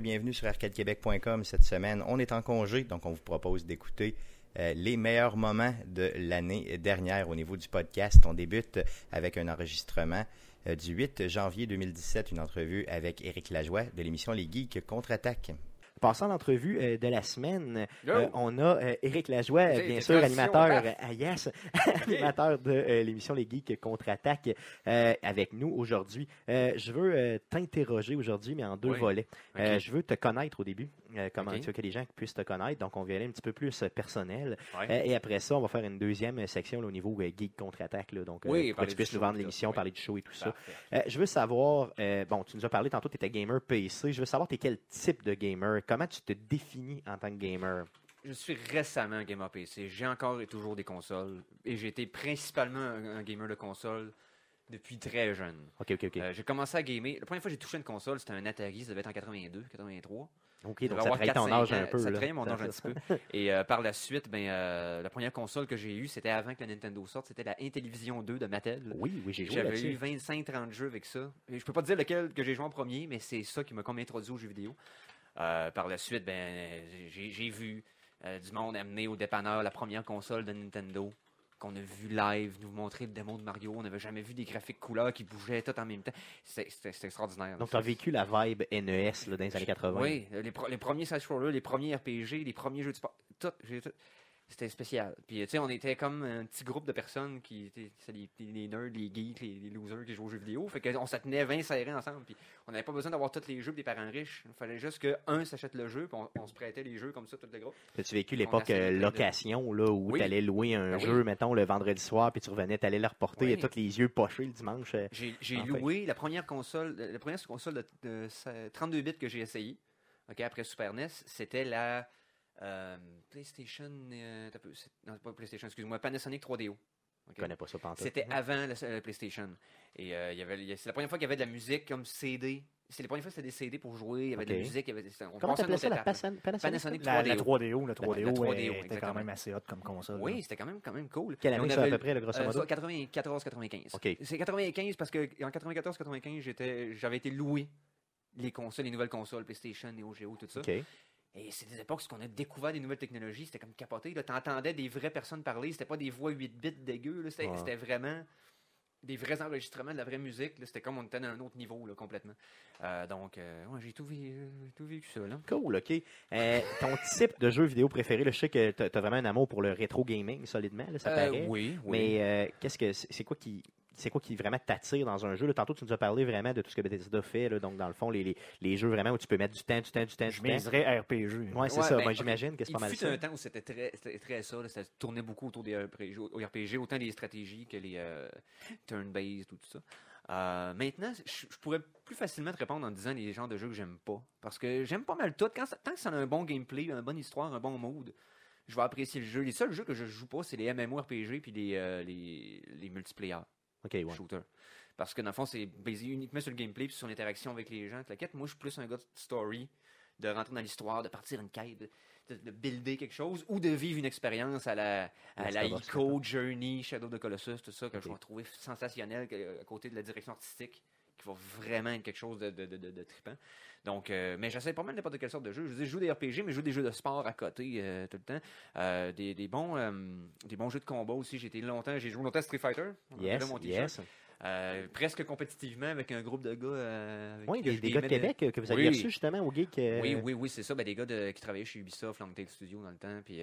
bienvenue sur arcadequebec.com. Cette semaine, on est en congé, donc on vous propose d'écouter euh, les meilleurs moments de l'année dernière au niveau du podcast. On débute avec un enregistrement euh, du 8 janvier 2017, une entrevue avec Éric Lajoie de l'émission Les Geeks Contre-Attaque. Passant l'entrevue euh, de la semaine, euh, on a euh, Éric Lajoie, bien sûr, animateur, yes, animateur de l'émission Les Geeks Contre-Attaque avec nous aujourd'hui. Je veux t'interroger aujourd'hui, mais en deux Oui. volets. Je veux te connaître au début, comment Ok. tu veux que les gens puissent te connaître. Donc, on va aller un petit peu plus euh, personnel. Ouais. Euh, et après ça, on va faire une deuxième euh, section là, au niveau euh, Geek Contre-Attaque. Donc, euh, Oui, pour que tu puisses nous vendre l'émission, parler du show et tout ça. Euh, je veux savoir, euh, bon, tu nous as parlé tantôt, tu étais gamer PC. Je veux savoir, tu es quel type de gamer? Comment tu te définis en tant que gamer? Je suis récemment un gamer PC. J'ai encore et toujours des consoles. Et j'ai été principalement un, un gamer de console depuis très jeune. Ok, ok, ok. Euh, j'ai commencé à gamer. La première fois que j'ai touché une console, c'était un Atari. Ça devait être en 82, 83. ok, donc ça trahit ton 4-5 âge un peu. Ça trahit mon âge un petit peu. Et euh, par la suite, ben, euh, la première console que j'ai eue, c'était avant que la Nintendo sorte. C'était la Intellivision 2 de Mattel. Oui, oui, j'ai joué J'avais eu là-dessus. 25-30 jeux avec ça. Et je peux pas te dire lequel que j'ai joué en premier, mais c'est ça qui m'a comme introduit aux jeux vidéo. Par la suite, ben, j'ai vu du monde amener au dépanneur la première console de Nintendo qu'on a vu live, nous montrer le démon de Mario. On n'avait jamais vu des graphiques couleurs qui bougeaient tout en même temps. C'était extraordinaire. Donc, tu as vécu la vibe NES là, dans les années 80. Oui, les, premiers side-scrollers, les premiers RPG, les premiers jeux de sport, tout, j'ai tout. C'était spécial. Puis, tu sais, on était comme un petit groupe de personnes qui étaient les, les nerds, les geeks, les, les losers qui jouaient aux jeux vidéo. Fait qu'on se tenait 20 serrés ensemble. Puis, on n'avait pas besoin d'avoir tous les jeux des parents riches. Il fallait juste qu'un s'achète le jeu, puis on, on se prêtait les jeux comme ça, tout le groupe. As-tu vécu l'époque euh, location, là, où Oui. tu allais louer un Ben oui. jeu, mettons, le vendredi soir, puis tu revenais, tu allais le reporter, Oui. et tous les yeux pochés le dimanche. euh, J'ai loué la première console, la première console de, de sa- 32 bits que j'ai essayé, ok, après Super NES, c'était la PlayStation, euh, t'as peu- c'est- non pas PlayStation, excuse-moi, Panasonic 3DO. ok. Je connais pas ça. C'était avant la, la PlayStation. Et euh, il y avait, c'est la première fois qu'il y avait de la musique comme CD. C'est la première fois que c'était des CD pour jouer. Il y avait de la musique. Il y avait, c'était- on Comment t'appelais ça, la Panasonic? Panasonic La, la 3DO. 3DO, la 3DO, la 3DO, était quand même assez hot comme console. Oui, c'était quand même, quand même cool. Quelle année ça, à peu près, le grosso euh, modo? ça, 94-95. OK. C'est 95 parce que en 94-95, j'étais, j'avais été loué les consoles, les nouvelles consoles, PlayStation, Neo Geo, tout ça. Et c'est des époques où on a découvert des nouvelles technologies, c'était comme capoté. Tu entendais des vraies personnes parler, c'était pas des voix 8 bits dégueu, c'était, Ouais. vraiment des vrais enregistrements de la vraie musique. C'était comme on était dans un autre niveau là, complètement. Euh, donc, euh, ouais, j'ai tout, tout vécu ça. Là. Cool, OK. Euh, ton type de jeu vidéo préféré, là, je sais que tu as vraiment un amour pour le rétro gaming, solidement, là, ça Euh, paraît. oui, oui. Mais qu'est-ce que c'est quoi qui c'est quoi qui vraiment t'attire dans un jeu? Là, tantôt, tu nous as parlé vraiment de tout ce que Bethesda fait. Là, donc, dans le fond, les, les, les jeux vraiment où tu peux mettre du temps, du temps, du temps, Je miserais RPG. Ouais, c'est Ouais, ça. ben, Moi, ok. j'imagine que c'est Il pas mal fut ça. un temps où c'était très, très ça. Là, ça tournait beaucoup autour des RPG, au RPG, autant des stratégies que les euh, turn-based, tout ça. Euh, maintenant, je je pourrais plus facilement te répondre en disant les genres de jeux que j'aime pas. Parce que j'aime pas mal tout. Quand ça- tant que ça a un bon gameplay, une bonne histoire, un bon mood, je vais apprécier le jeu. Les seuls jeux que je joue pas, c'est les MMORPG puis les, euh, les, les multiplayer Ouais. shooters. Parce que dans le fond, c'est basé uniquement sur le gameplay puis sur l'interaction avec les gens. La quête, moi, je suis plus un gars de story, de rentrer dans l'histoire, de partir une quête, de, de, de builder quelque chose ou de vivre une expérience à la, à la Ico, Journey, Shadow of the Colossus, tout ça, que Ok. je vais trouver sensationnel à côté de la direction artistique qui va vraiment être quelque chose de, de, de, trippant. Donc, euh, mais j'essaie pas mal n'importe quelle sorte de jeu. Je, joue des RPG, mais je joue des jeux de sport à côté euh, tout le temps. Euh, des, des bons, des bons jeux de combat aussi. J'ai été longtemps, j'ai joué longtemps à Street Fighter. Yes, yes. Euh, presque compétitivement avec un groupe de gars. euh, avec Oui, des, gars de Québec euh, que vous aviez Oui. reçus justement au Geek. euh, Oui, oui, oui, c'est ça. Ben, des gars de- qui travaillaient chez Ubisoft, Longtail Studio dans le temps. Puis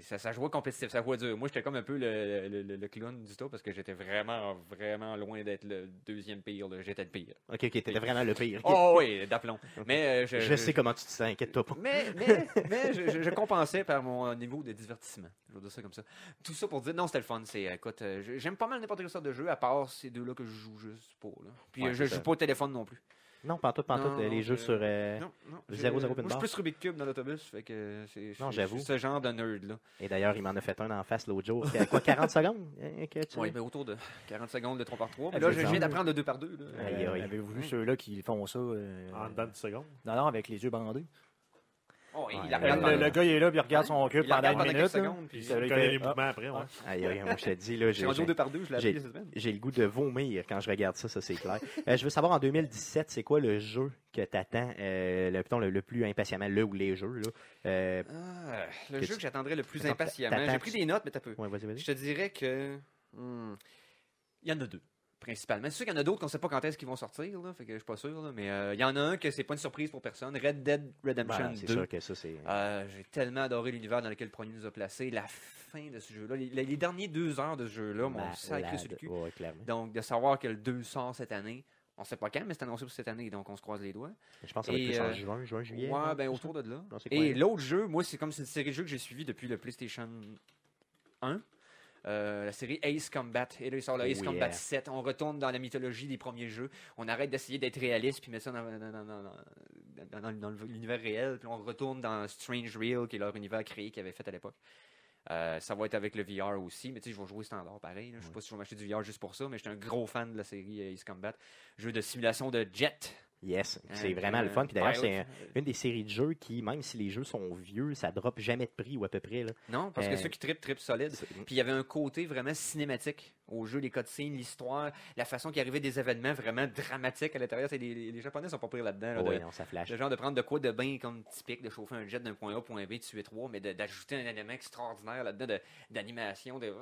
ça, ça jouait compétitif, ça jouait dur. Moi, j'étais comme un peu le, le, le- le clown du top parce que j'étais vraiment, vraiment loin d'être le deuxième pire. J'étais le pire. OK, OK, t'étais vraiment le pire. Oh oui, d'aplomb. Mais je, je sais comment tu te sens, inquiète-toi pas. Mais, mais, mais je, je- je compensais par mon niveau de divertissement. Je vais dire ça comme ça. Tout ça pour dire, non, c'était le fun. C'est, écoute, j'aime pas mal n'importe quelle sorte de jeu, à part ces deux-là que je joue juste pas. Là. Puis Ouais, euh, je joue ça. pas au téléphone non plus. Non, pantoute, pantoute, Non, euh, les jeux je- sur... euh, Non, non. le je- 0-0 pin Moi, je suis plus Rubik Cube dans l'autobus. Fait que c'est, je- Non, je- j'avoue. je suis ce genre de nerd-là. Et d'ailleurs, il m'en a fait un en face l'autre jour. À quoi, 40 secondes? que tu- Oui, mais autour de 40 secondes de 3 par 3. Ah, Mais là, je viens d'apprendre le 2 par 2. Aïe, Euh, aïe. Avez-vous vu ceux-là qui font ça euh, En dedans de secondes? Non, non, avec les yeux bandés? Oh, il Ouais. la Le, regarde le- pendant- le gars, il est là, puis il regarde son cul pendant une minute. secondes, puis il connaît les ah. mouvements après, ouais. Aïe, aïe, moi, je te dis, là, J'ai j'ai- départ deux, je l'ai j'ai- j'ai le goût de vomir quand je regarde ça, ça c'est clair. Euh, je veux savoir, en 2017, c'est quoi le jeu que t'attends, euh, le, plutôt le, le plus impatiemment, le ou les jeux, là? Euh, Ah, le jeu tu- que j'attendrais le plus Attends, impatiemment. J'ai pris des notes, mais t'as peu. ouais, vas-y, vas-y. Je te dirais que. hmm, Il y en a deux, principalement. C'est sûr qu'il y en a d'autres qu'on sait pas quand est-ce qu'ils vont sortir, là, fait que je suis pas sûr, là, mais euh, il y en a un que c'est pas une surprise pour personne. Red Dead Redemption Ben, c'est 2. sûr que ça, c'est... Euh, J'ai tellement adoré l'univers dans lequel le premier nous a placé. La fin de ce jeu-là, les, les derniers deux heures de ce jeu-là m'ont sacré sur le cul. Ouais. Donc, de savoir que le 2 sort cette année, on sait pas quand, mais c'est annoncé pour cette année, donc on se croise les doigts. Je pense que ça va être plus en euh, juin, juin, juillet. ouais, ben autour de là. Non, Et l'autre jeu, moi, c'est comme une série de jeux que j'ai suivi depuis le PlayStation 1. Euh, la série Ace Combat. Et là, il sort le Oh Ace yeah. Combat 7. On retourne dans la mythologie des premiers jeux. On arrête d'essayer d'être réaliste puis met ça dans, dans- dans- dans- dans- dans- dans l'univers réel. Puis on retourne dans Strange Real, qui est leur univers créé qu'ils avaient fait à l'époque. Euh, ça va être avec le VR aussi, mais tu sais, je vais jouer standard pareil. Je sais pas si je vais m'acheter du VR juste pour ça, mais j'étais un gros fan de la série Ace Combat. Jeu de simulation de jet. Yes, c'est Euh, vraiment le fun. Puis euh, d'ailleurs, c'est une des séries de jeux qui, même si les jeux sont vieux, ça drop jamais de prix ou à peu près. Là. Non, parce Euh, que ceux qui trippent, trippent solide. Puis il y avait un côté vraiment cinématique au jeu, les cutscenes, l'histoire, la façon qu'il arrivait des événements vraiment dramatiques à l'intérieur. C'est Les, les- Japonais sont pas pris là-dedans. là, de- oui, non, ça flash. le genre de prendre de quoi de bain comme typique, de chauffer un jet d'un point A point B, de tuer trois, mais de- d'ajouter un élément extraordinaire là-dedans de- d'animation. De,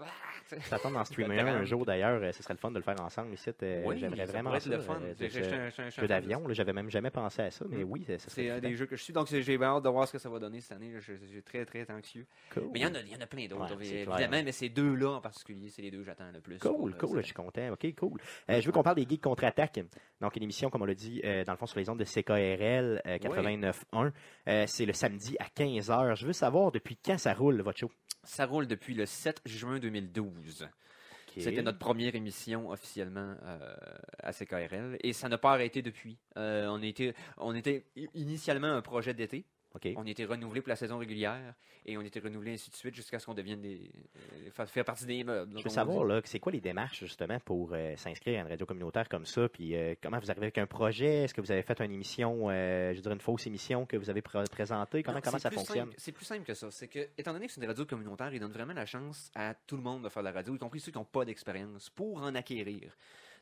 Ça tombe dans Streamer un jour d'ailleurs, euh, ce serait le fun de le faire ensemble ici. euh, Oui, J'aimerais vraiment ça. le fun. euh, j'ai- jeu d'avion, j'avais même jamais pensé à ça, mais Mm. oui, C'est un des jeux que je suis. Donc, j'ai hâte de voir ce que ça va donner cette année. Je suis très, très anxieux. Cool. Mais il y, en a- y en a plein d'autres, Ouais, évidemment. Mais ces deux-là en particulier, c'est les deux que j'attends le plus. Cool, cool, je suis content. OK, cool. Euh, je veux qu'on parle des Geeks contre-attaque. Donc, une émission, comme on l'a dit, euh, dans le fond, sur les ondes de CKRL euh, 89.1. Euh, c'est le samedi à 15h. Je veux savoir depuis quand ça roule, votre show? Ça roule depuis le 7 juin 2012. OK. C'était notre première émission officiellement euh, à CKRL et ça n'a pas arrêté depuis. Euh, on, était, on était initialement un projet d'été. OK. On était renouvelé pour la saison régulière et on était renouvelé ainsi de suite jusqu'à ce qu'on devienne des. euh, fa- faire partie des meubles. Je veux savoir, là, c'est quoi les démarches, justement, pour euh, s'inscrire à une radio communautaire comme ça? Puis, euh, comment vous arrivez avec un projet? Est-ce que vous avez fait une émission, je dirais une fausse émission que vous avez pr- présentée? Comment, Non, comment c'est ça fonctionne? C'est plus simple que ça. C'est que, étant donné que c'est une radio communautaire, il donne vraiment la chance à tout le monde de faire de la radio, y compris ceux qui n'ont pas d'expérience, pour en acquérir.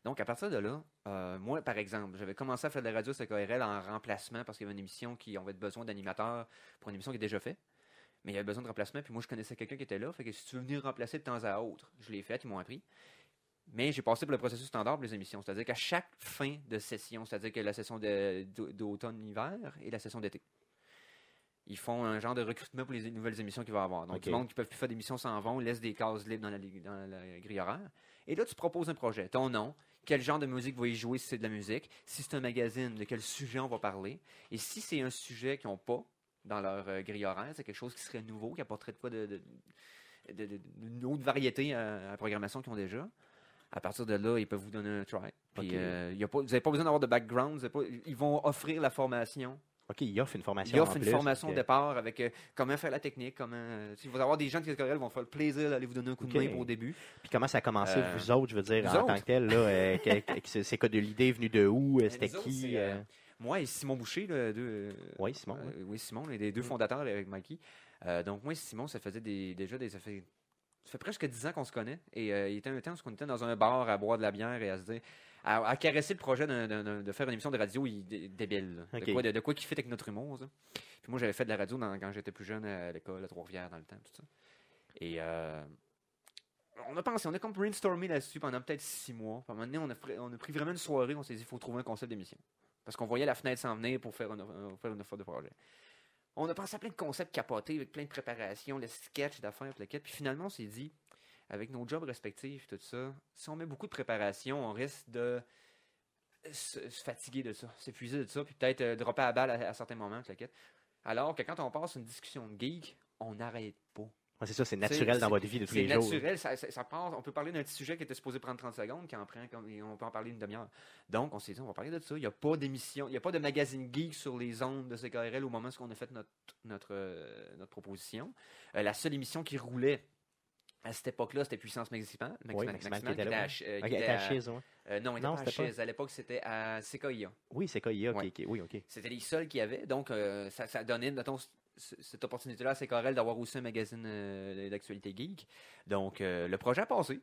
Donc, à partir de là, euh, moi, par exemple, j'avais commencé à faire de la radio CKRL en remplacement parce qu'il y avait une émission qui avait besoin d'animateurs pour une émission qui est déjà faite. Mais il y avait besoin de remplacement, puis moi, je connaissais quelqu'un qui était là. Fait que si tu veux venir remplacer de temps à autre, je l'ai fait, ils m'ont appris. Mais j'ai passé pour le processus standard pour les émissions. C'est-à-dire qu'à chaque fin de session, c'est-à-dire que la session d'automne-hiver et la session d'été, ils font un genre de recrutement pour les nouvelles émissions qu'il va y avoir. Donc, Ok. du monde qui ne peuvent plus faire d'émissions s'en vont, laisse des cases libres dans la, dans la grille horaire. Et là, tu proposes un projet. Ton nom, quel genre de musique va y jouer si c'est de la musique, si c'est un magazine, de quel sujet on va parler. Et si c'est un sujet qu'ils n'ont pas dans leur euh, grille horaire, c'est quelque chose qui serait nouveau, qui apporterait de quoi de, de, de- de- une autre variété à, à la programmation qu'ils ont déjà. À partir de là, ils peuvent vous donner un try. Puis, euh, il y a pas, vous n'avez pas besoin d'avoir de background. pas- ils vont offrir la formation. OK, il offre une formation. Il offre en une plus, formation au départ avec euh, comment faire la technique, comment. euh, si vous allez avoir des gens de Corel vont faire le plaisir d'aller vous donner un coup de main pour au début. Puis comment ça a commencé, Euh, vous autres, je veux dire, en autres? tant que tel, là, c'est quoi de l'idée venue de où, c'était autres, qui? Moi et Simon Boucher, là, deux, Oui, Simon. oui. oui, Simon, les deux fondateurs avec Mikey. Donc, moi et Simon, ça faisait des, déjà des. Ça fait, ça fait presque 10 ans qu'on se connaît. Et il était un temps où on était dans un bar à boire de la bière et à se dire. À, à caresser le projet de faire une émission de radio il- dé- débile. De, quoi, de, de quoi qui fait avec notre humour. ça. Puis moi, j'avais fait de la radio dans- quand j'étais plus jeune à l'école à Trois-Rivières dans le temps. Tout ça. Et. euh, on a pensé, on a comme brainstormé là-dessus pendant peut-être six mois. Puis à un moment donné, on a, pris- on a pris vraiment une soirée, on s'est dit, il faut trouver un concept d'émission. Parce qu'on voyait la fenêtre s'en venir pour faire une, euh, faire une offre de projet. On a pensé à plein de concepts capotés, avec plein de préparations, le sketch d'affaires, le kit. Puis finalement, on s'est dit, avec nos jobs respectifs, tout ça, si on met beaucoup de préparation, on risque de se, se fatiguer de ça, s'épuiser de ça, puis peut-être euh, dropper à balle à, à certains moments. Alors que quand on passe une discussion de geek, on n'arrête pas. Ouais, c'est ça, c'est C'est- naturel dans c'est- votre vie de tous C'est les jours. naturel, ça, ça- ça part. On peut parler d'un petit sujet qui était supposé prendre 30 secondes, qui en prend comme, et on peut en parler une demi-heure. Donc, on s'est dit, on va parler de ça. Il n'y a pas d'émission, il n'y a pas de magazine geek sur les ondes de CKRL au moment où on a fait notre, notre, euh, notre proposition. Euh, la seule émission qui roulait à cette époque-là, c'était Puissance Maximale. Oui, Maximal qui était là, à ouais. Qui était à ouais. euh, non, il était pas à pas. Chiz. À l'époque, c'était à CKIA. Oui, c'est KIA. ok, Ouais. ok, Oui, OK. C'était les seuls qu'il y avait. Donc, euh, ça, ça donnait, mettons, cette opportunité-là à Corel d'avoir aussi un magazine euh, d'actualité geek. Donc, le projet a passé.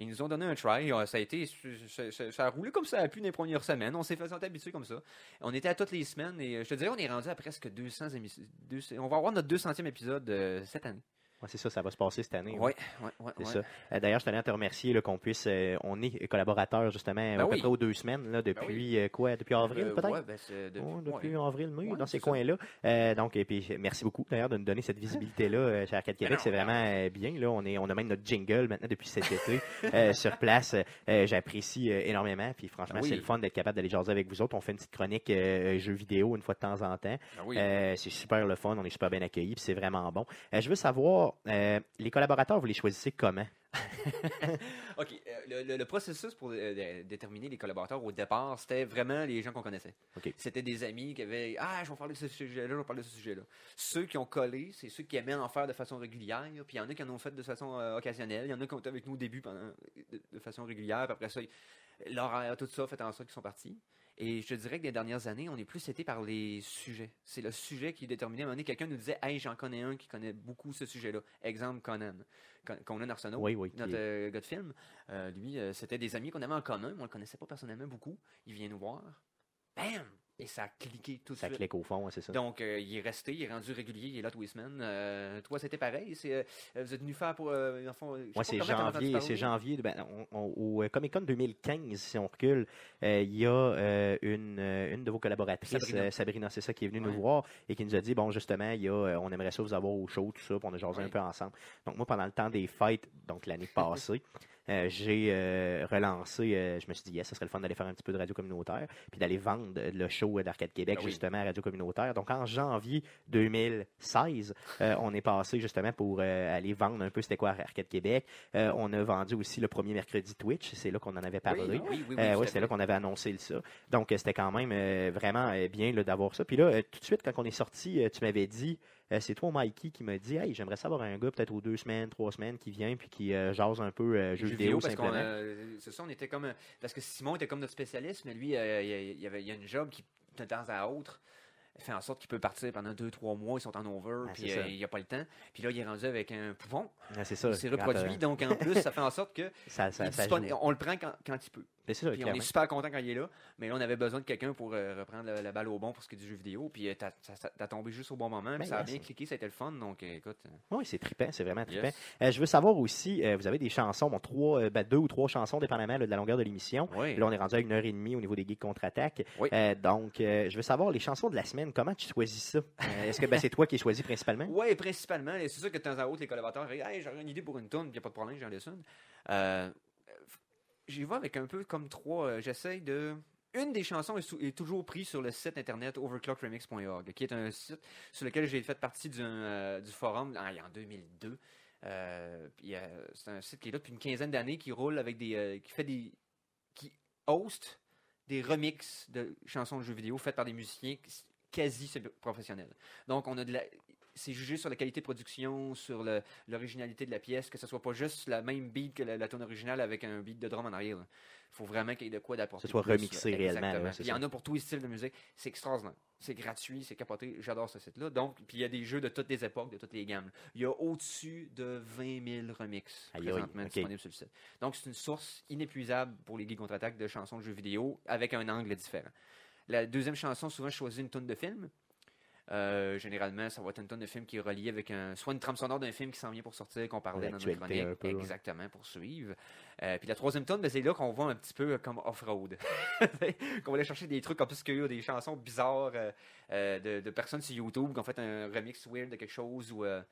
Ils nous ont donné un try. Ça a été, ça, a roulé comme ça a pu les premières semaines. On s'est fait habitué comme ça. On était à toutes les semaines et je te dirais, on est rendu à presque 200 émissions. On va avoir notre 200e épisode cette année. Ouais, c'est ça, ça va se passer cette année. Oui, oui, oui. C'est ça. Euh, D'ailleurs, je tenais à te remercier là, qu'on puisse. euh, on est collaborateurs justement à peu Ben oui. près aux deux semaines là, depuis euh, quoi? Depuis avril peut-être? Ouais, ben, depuis, Oh, depuis ouais. avril, mai, Ouais, dans ces coins-là. Donc, et puis, merci beaucoup d'ailleurs de nous donner cette visibilité-là chez Arcade Québec. non, C'est vraiment euh, bien. Là, on, est, on a même notre jingle maintenant depuis cet été sur place. J'apprécie énormément. Puis franchement, c'est le fun d'être capable d'aller jaser avec vous autres. On fait une petite chronique jeux vidéo une fois de temps en temps. C'est super le fun. On est super bien accueillis. Puis c'est vraiment bon. Je veux savoir, euh, les collaborateurs, vous les choisissez comment? OK. euh, le, le- le processus pour euh, dé- déterminer les collaborateurs au départ, c'était vraiment les gens qu'on connaissait. OK. C'était des amis qui avaient Ah, je vais parler de ce sujet-là, je vais parler de ce sujet-là. Ceux qui ont collé, c'est ceux qui aimaient en faire de façon régulière. Puis il y en a qui en ont fait de façon euh, occasionnelle. Il y en a qui ont été avec nous au début pendant, de, de façon régulière. Puis après ça, l'horaire, tout ça fait en sorte qu'ils sont partis. Et je te dirais que les dernières années, on est plus été par les sujets. C'est le sujet qui est déterminé. À un moment donné, quelqu'un nous disait Hey, j'en connais un qui connaît beaucoup ce sujet-là. Exemple, Conan. Con- Conan Arsenault Oui, oui. qui notre euh, gars de film, euh, lui, euh, c'était des amis qu'on avait en commun, mais on le connaissait pas personnellement beaucoup. Il vient nous voir. Bam! Et ça a cliqué tout de Ça suite. clique au fond, c'est ça. Donc, euh, il est resté, il est rendu régulier, il est là tous les semaines. Euh, toi, c'était pareil. C'est, euh, vous êtes venu faire pour. Moi, c'est janvier, c'est janvier. ben, on- on- au Comic Con 2015, si on recule, il y a une, une de vos collaboratrices, Sabrina. Sabrina, c'est ça, qui est venue Ouais. nous voir et qui nous a dit bon, justement, il y a, on aimerait ça vous avoir au show, tout ça, puis on a jasé un peu ensemble. Donc, moi, pendant le temps des fêtes, donc l'année passée, j'ai euh, relancé, euh, je me suis dit, yes, ce serait le fun d'aller faire un petit peu de radio communautaire, puis d'aller vendre euh, le show d'Arcade Québec, Ah oui. justement, à Radio Communautaire. Donc, en janvier 2016, euh, on est passé justement pour euh, aller vendre un peu c'était quoi Arcade Québec. Euh, on a vendu aussi le premier mercredi Twitch, c'est là qu'on en avait parlé. Oui, oui, oui, oui, Euh, fait. là qu'on avait annoncé le ça. Donc, euh, c'était quand même euh, vraiment euh, bien d'avoir ça. Puis là, euh, tout de suite, quand on est sorti, euh, tu m'avais dit, euh, c'est toi, Mikey, qui m'a dit, hey, j'aimerais savoir un gars, peut-être aux deux semaines, trois semaines, qui vient puis qui euh, jase un peu euh, jeux vidéo, parce simplement. euh, c'est ça, on était comme. euh, Parce que Simon était comme notre spécialiste, mais lui, il, y avait, il y a une job qui, de temps à autre, fait en sorte qu'il peut partir pendant deux, trois mois, ils sont en over, Ah, puis euh, il n'y a pas le temps. Puis là, il est rendu avec un pouvon, Ah, c'est ça. il s'est reproduit, donc en plus, ça fait en sorte que ça, ça, ça on le prend quand, quand il peut. Mais c'est ça, Puis on est super content quand il est là, mais là, on avait besoin de quelqu'un pour euh, reprendre la, la balle au bon pour ce qui est du jeu vidéo. Puis euh, t'as, tombé juste au bon moment, puis Ben, ça a bien cliqué, ça a été le fun. Donc euh, écoute, euh, Oui, c'est trippant, c'est vraiment trippant. yes. Je veux savoir aussi, vous avez des chansons, bon, trois, ben, deux ou trois chansons, dépendamment là, de la longueur de l'émission. Oui. Là, on est rendu à une heure et demie au niveau des geeks contre-attaque. Oui. Donc, je veux savoir, les chansons de la semaine, comment tu choisis ça? Est-ce que ben, c'est toi qui choisis principalement? Ouais, principalement. C'est sûr que de temps à autre, les collaborateurs disent Hey, j'aurais une idée pour une tune, puis il n'y a pas de problème, j'en laisse une. J'y vais avec un peu comme trois. euh, J'essaye de. Une des chansons est, toujours prise sur le site internet overclockremix.org, qui est un site sur lequel j'ai fait partie du, euh, du forum en, en 2002. Euh, c'est un site qui est là depuis une quinzaine d'années, qui roule avec des. qui fait des. qui host des remixes de chansons de jeux vidéo faites par des musiciens quasi professionnels. Donc, on a de la. C'est jugé sur la qualité de production, sur l'originalité de la pièce, que ce soit pas juste la même beat que la, la tune originale avec un beat de drum en arrière. Il faut vraiment qu'il y ait de quoi d'apporter. Ce soit plus, remixé là. réellement, là, Il y en a pour tous les styles de musique. C'est extraordinaire. C'est gratuit, c'est capoté. J'adore ce site-là. Donc, puis il y a des jeux de toutes les époques, de toutes les gammes. Il y a au-dessus de 20 000 remixes présentement disponibles sur le site. Donc, c'est une source inépuisable pour les geeks contre-attaque de chansons de jeux vidéo avec un angle différent. La deuxième chanson, souvent, je choisis une tonne de film. Euh, généralement, ça va être une tonne de film qui est reliée avec un, soit une trame sonore d'un film qui s'en vient pour sortir, qu'on parlait dans notre chronique. Exactement, pour suivre. Euh, puis la troisième tonne, ben, c'est là qu'on va un petit peu comme off-road. qu'on va aller chercher des trucs a des chansons bizarres euh, euh, de, de personnes sur YouTube qui ont fait un remix weird de quelque chose ou. euh,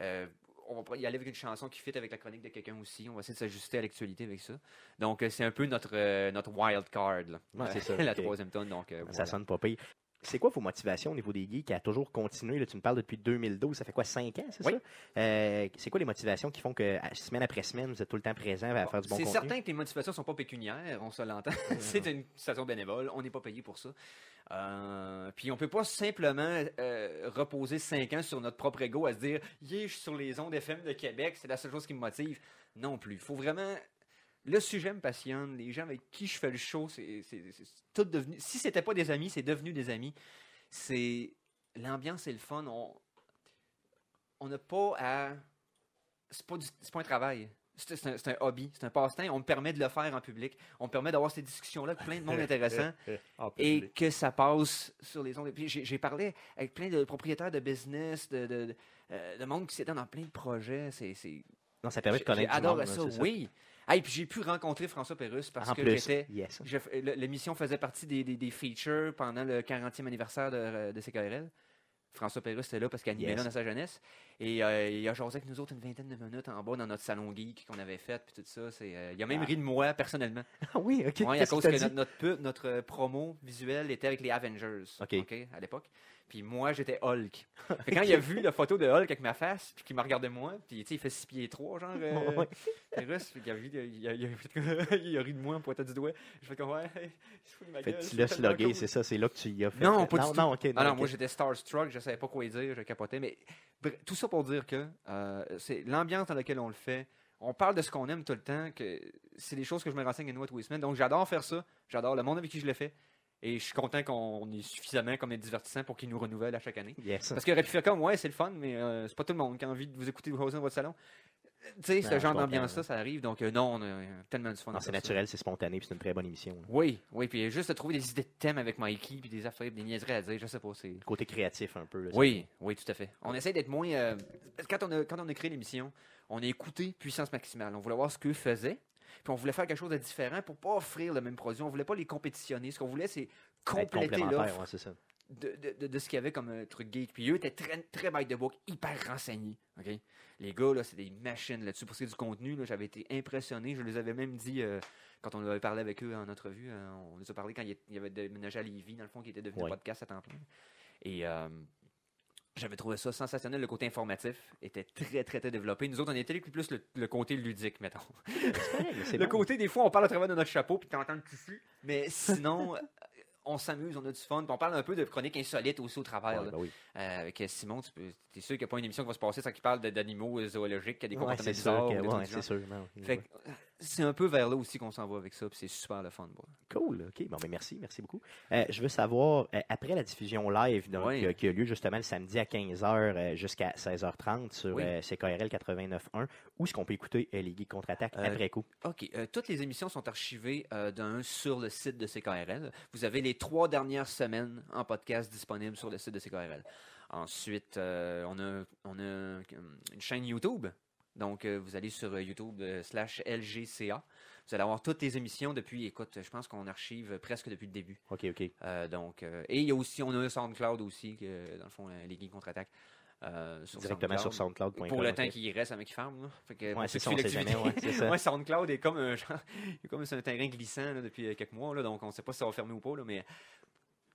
euh, on va y aller avec une chanson qui fit avec la chronique de quelqu'un aussi. On va essayer de s'ajuster à l'actualité avec ça. Donc, euh, c'est un peu notre, euh, notre wild card. Là. Ouais, c'est ça, la troisième tonne. Donc, euh, Ça voilà. sonne pas pire. C'est quoi vos motivations au niveau des geeks à toujours continuer? Là, tu me parles depuis 2012, ça fait quoi, 5 ans, c'est Oui. ça? Euh, c'est quoi les motivations qui font que semaine après semaine, vous êtes tout le temps présent à faire du bon c'est contenu? certain que les motivations sont pas pécuniaires, on se l'entend. c'est une station bénévole, on n'est pas payé pour ça. Euh, puis on peut pas simplement euh, reposer cinq ans sur notre propre ego à se dire yeah, je suis sur les ondes FM de Québec, c'est la seule chose qui me motive. Non plus. Il faut vraiment. Le sujet me passionne. Les gens avec qui je fais le show, c'est tout devenu. Si c'était pas des amis, c'est devenu des amis. C'est l'ambiance, c'est le fun. On, on n'a pas à. C'est pas, du- c'est pas un travail. C'est un, un hobby, c'est un passe-temps. On me permet de le faire en public. On me permet d'avoir ces discussions-là avec plein de monde intéressant et que ça passe sur les ondes. Puis j'ai parlé avec plein de propriétaires de business, de, de, de, euh, de monde qui s'étend dans plein de projets. C'est Non, ça permet de connaître monde, ça, oui. Ah, et puis j'ai pu rencontrer François Pérusse parce En que j'étais. yes. L'émission faisait partie des, des, des features pendant le 40e anniversaire de, de CKRL. François Pérusse était là parce qu'il animait Yes. là dans sa jeunesse. Et euh, il a jasé avec nous autres une vingtaine de minutes en bas dans notre salon geek qu'on avait fait. Puis tout ça. c'est, euh, il a même Ah. ri de moi personnellement. Ah oui, ok. Ouais, à cause que notre, notre pub, notre euh, promo visuel était avec les Avengers. OK. à l'époque. Puis moi, j'étais Hulk. Fait quand il a vu la photo de Hulk avec ma face, puis qu'il me regardait moi, puis tu sais, il fait 6 pieds 3, genre. Euh, Ouais. Puis qu'il a, vu, il, a, il, a, il a ri de moi en pointant du doigt. Je fais comme, ouais, il se fout de ma Fait gueule, tu l'as slogué, cool. c'est ça, c'est là que tu y as fait. Non, pas non, du non, ok. Ah non, moi j'étais starstruck, je savais pas quoi y dire, je capotais. Mais bref, tout ça pour dire que euh, c'est l'ambiance dans laquelle on le fait. On parle de ce qu'on aime tout le temps, que c'est des choses que je me renseigne une fois tous les semaines. Donc j'adore faire ça, j'adore le monde avec qui je le fais. Et je suis content qu'on ait suffisamment comme divertissant pour qu'il nous renouvelle à chaque année. Yes. Parce qu'il aurait pu faire comme, ouais, c'est le fun, mais euh, c'est pas tout le monde qui a envie de vous écouter vous dans votre salon. Tu sais, ce je genre d'ambiance-là, ça arrive. Donc, euh, non, on a tellement du fun. C'est naturel, c'est spontané, puis c'est une très bonne émission. là. Oui, oui, puis juste de trouver des idées de thèmes avec Mikey, puis des affaires, des niaiseries à dire, je sais pas, c'est... Le côté créatif un peu. là, Oui, oui, tout à fait. On essaie d'être moins. euh, quand, on a, quand on a créé l'émission, on a écouté Puissance Maximale. On voulait voir ce qu'eux faisaient. Puis on voulait faire quelque chose de différent pour pas offrir le même produit. On voulait pas les compétitionner. Ce qu'on voulait, c'est compléter l'offre ouais, de, de- de- ce qu'il y avait comme euh, truc geek. Puis eux étaient très, très by the book, hyper renseignés. Les gars, là, c'est des machines là-dessus. Pour ce qui est du contenu, là, j'avais été impressionné. Je les avais même dit, euh, quand on avait parlé avec eux en entrevue, euh, on les a parlé quand il y- il y avait déménagé à Lévis, dans le fond, qui était devenu Ouais. podcast à temps plein. Et j'avais trouvé ça sensationnel. Le côté informatif était très, très, très développé. Nous autres, on était plus le, le côté ludique, mettons. Le bon. côté, des fois, on parle à travers de notre chapeau, puis t'entends le tissu. Mais sinon, euh, on s'amuse, on a du fun. Puis on parle un peu de chroniques insolites aussi au travers. Ouais, ben oui. Euh, avec Simon, tu peux, es sûr qu'il n'y a pas une émission qui va se passer sans qu'il parle d'animaux zoologiques, qui a des comportements bizarres. que- des ouais, genre. sûr. non. Fait euh, c'est un peu vers là aussi qu'on s'en va avec ça, puis c'est super le fun. bon. Cool, ok. Bon, ben merci, merci beaucoup. Euh, je veux savoir, euh, après la diffusion live donc, euh, qui a lieu justement le samedi à 15h jusqu'à 16h30 sur Oui. euh, CKRL 89.1, où est-ce qu'on peut écouter euh, les Geeks contre-attaque Euh, après coup? OK. euh, toutes les émissions sont archivées euh, d'un sur le site de CKRL. Vous avez les trois dernières semaines en podcast disponibles sur le site de CKRL. Ensuite, euh, on a, on a euh, une chaîne YouTube. Donc, euh, vous allez sur euh, YouTube euh, slash LGCA. Vous allez avoir toutes les émissions depuis, écoute, je pense qu'on archive presque depuis le début. Ok, ok. Donc, et il y a aussi, on a un SoundCloud aussi, que, dans le fond, les Geeks contre-attaque. euh, sur Directement sur SoundCloud. soundcloud.com. Pour le temps qu'il reste avec que, Ouais, c'est ça, on sait suivent jamais, ouais, c'est ça. Ouais, SoundCloud est comme un genre, est comme un terrain glissant là, depuis quelques mois, là, donc on ne sait pas si ça va fermer ou pas, là, mais